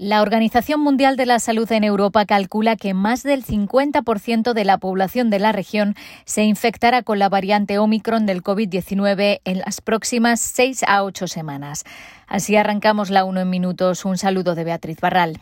La Organización Mundial de la Salud en Europa calcula que más del 50% de la población de la región se infectará con la variante Omicron del COVID-19 en las próximas seis a ocho semanas. Así arrancamos la 1 en minutos. Un saludo de Beatriz Barral.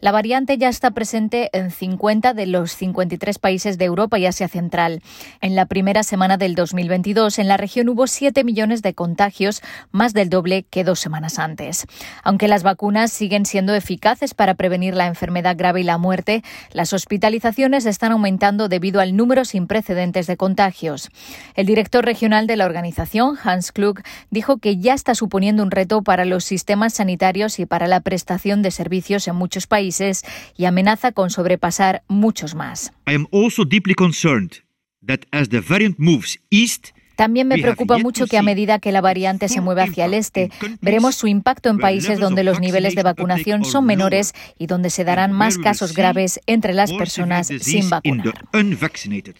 La variante ya está presente en 50 de los 53 países de Europa y Asia Central. En la primera semana del 2022, en la región hubo 7 millones de contagios, más del doble que dos semanas antes. Aunque las vacunas siguen siendo eficaces para prevenir la enfermedad grave y la muerte, las hospitalizaciones están aumentando debido al número sin precedentes de contagios. El director regional de la organización, Hans Klug, dijo que ya está suponiendo un reto para los sistemas sanitarios y para la prestación de servicios en muchos países y amenaza con sobrepasar muchos más. I am also deeply concerned that as the variant moves east, también me preocupa mucho que a medida que la variante se mueve hacia el este, veremos su impacto en países donde los niveles de vacunación son menores y donde se darán más casos graves entre las personas sin vacunar.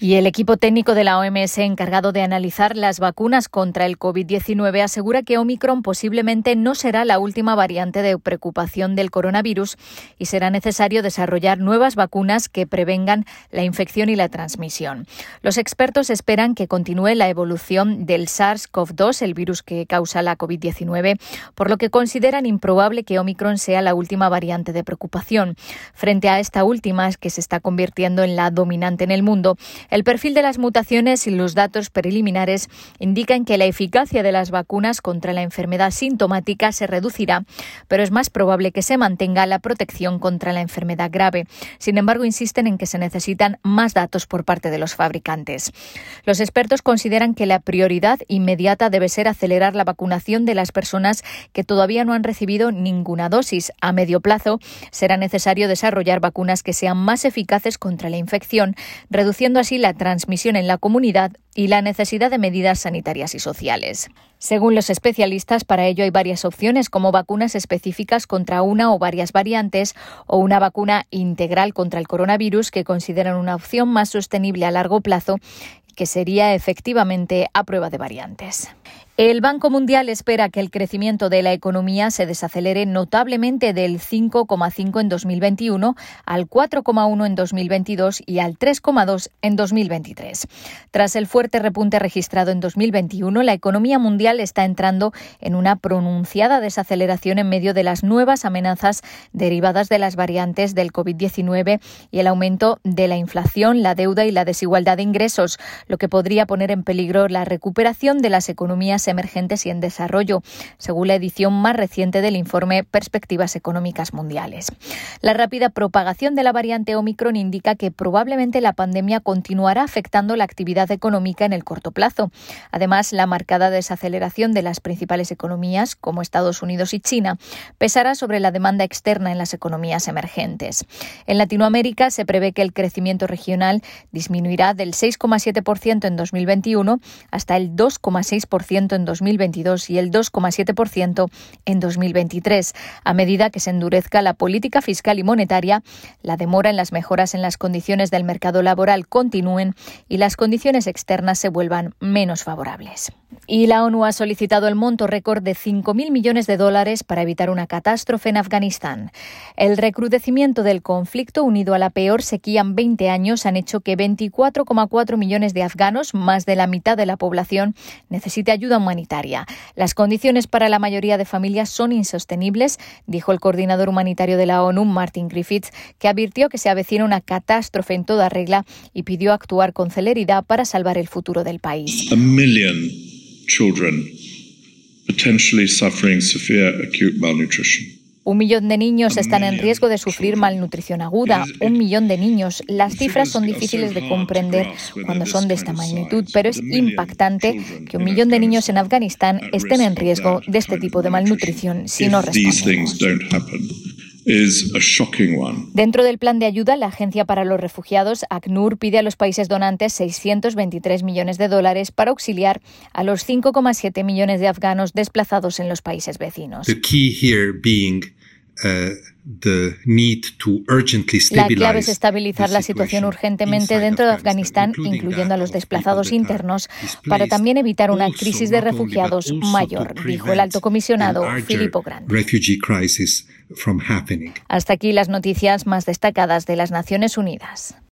Y el equipo técnico de la OMS encargado de analizar las vacunas contra el COVID-19 asegura que Omicron posiblemente no será la última variante de preocupación del coronavirus y será necesario desarrollar nuevas vacunas que prevengan la infección y la transmisión. Los expertos esperan que continúe la evolución del SARS-CoV-2, el virus que causa la COVID-19, por lo que consideran improbable que Omicron sea la última variante de preocupación. Frente a esta última, que se está convirtiendo en la dominante en el mundo, el perfil de las mutaciones y los datos preliminares indican que la eficacia de las vacunas contra la enfermedad sintomática se reducirá, pero es más probable que se mantenga la protección contra la enfermedad grave. Sin embargo, insisten en que se necesitan más datos por parte de los fabricantes. Los expertos consideran que la prioridad inmediata debe ser acelerar la vacunación de las personas que todavía no han recibido ninguna dosis. A medio plazo será necesario desarrollar vacunas que sean más eficaces contra la infección, reduciendo así la transmisión en la comunidad y la necesidad de medidas sanitarias y sociales. Según los especialistas, para ello hay varias opciones, como vacunas específicas contra una o varias variantes o una vacuna integral contra el coronavirus que consideran una opción más sostenible a largo plazo que sería efectivamente a prueba de variantes. El Banco Mundial espera que el crecimiento de la economía se desacelere notablemente del 5,5 en 2021 al 4,1 en 2022 y al 3,2 en 2023. Tras el fuerte repunte registrado en 2021, la economía mundial está entrando en una pronunciada desaceleración en medio de las nuevas amenazas derivadas de las variantes del COVID-19 y el aumento de la inflación, la deuda y la desigualdad de ingresos, lo que podría poner en peligro la recuperación de las economías emergentes y en desarrollo, según la edición más reciente del informe Perspectivas Económicas Mundiales. La rápida propagación de la variante Omicron indica que probablemente la pandemia continuará afectando la actividad económica en el corto plazo. Además, la marcada desaceleración de las principales economías, como Estados Unidos y China, pesará sobre la demanda externa en las economías emergentes. En Latinoamérica se prevé que el crecimiento regional disminuirá del 6,7% en 2021 hasta el 2,6% en 2022 y el 2,7% en 2023. A medida que se endurezca la política fiscal y monetaria, la demora en las mejoras en las condiciones del mercado laboral continúen y las condiciones externas se vuelvan menos favorables. Y la ONU ha solicitado el monto récord de 5.000 millones de dólares para evitar una catástrofe en Afganistán. El recrudecimiento del conflicto, unido a la peor sequía en 20 años, han hecho que 24,4 millones de afganos, más de la mitad de la población, necesite ayuda humanitaria. Las condiciones para la mayoría de familias son insostenibles, dijo el coordinador humanitario de la ONU, Martin Griffiths, que advirtió que se avecina una catástrofe en toda regla y pidió actuar con celeridad para salvar el futuro del país children potentially suffering severe acute malnutrition. Un millón de niños están en riesgo de sufrir malnutrición aguda. Un millón de niños. Las cifras son difíciles de comprender cuando son de esta magnitud, pero es impactante que un millón de niños en Afganistán estén en riesgo de este tipo de malnutrición si no respondemos. Dentro del plan de ayuda, la Agencia para los Refugiados, ACNUR, pide a los países donantes 623 millones de dólares para auxiliar a los 5,7 millones de afganos desplazados en los países vecinos. La clave es estabilizar la situación urgentemente dentro de Afganistán, incluyendo a los desplazados internos, para también evitar una crisis de refugiados mayor, dijo el alto comisionado Filippo Grandi. Hasta aquí las noticias más destacadas de las Naciones Unidas.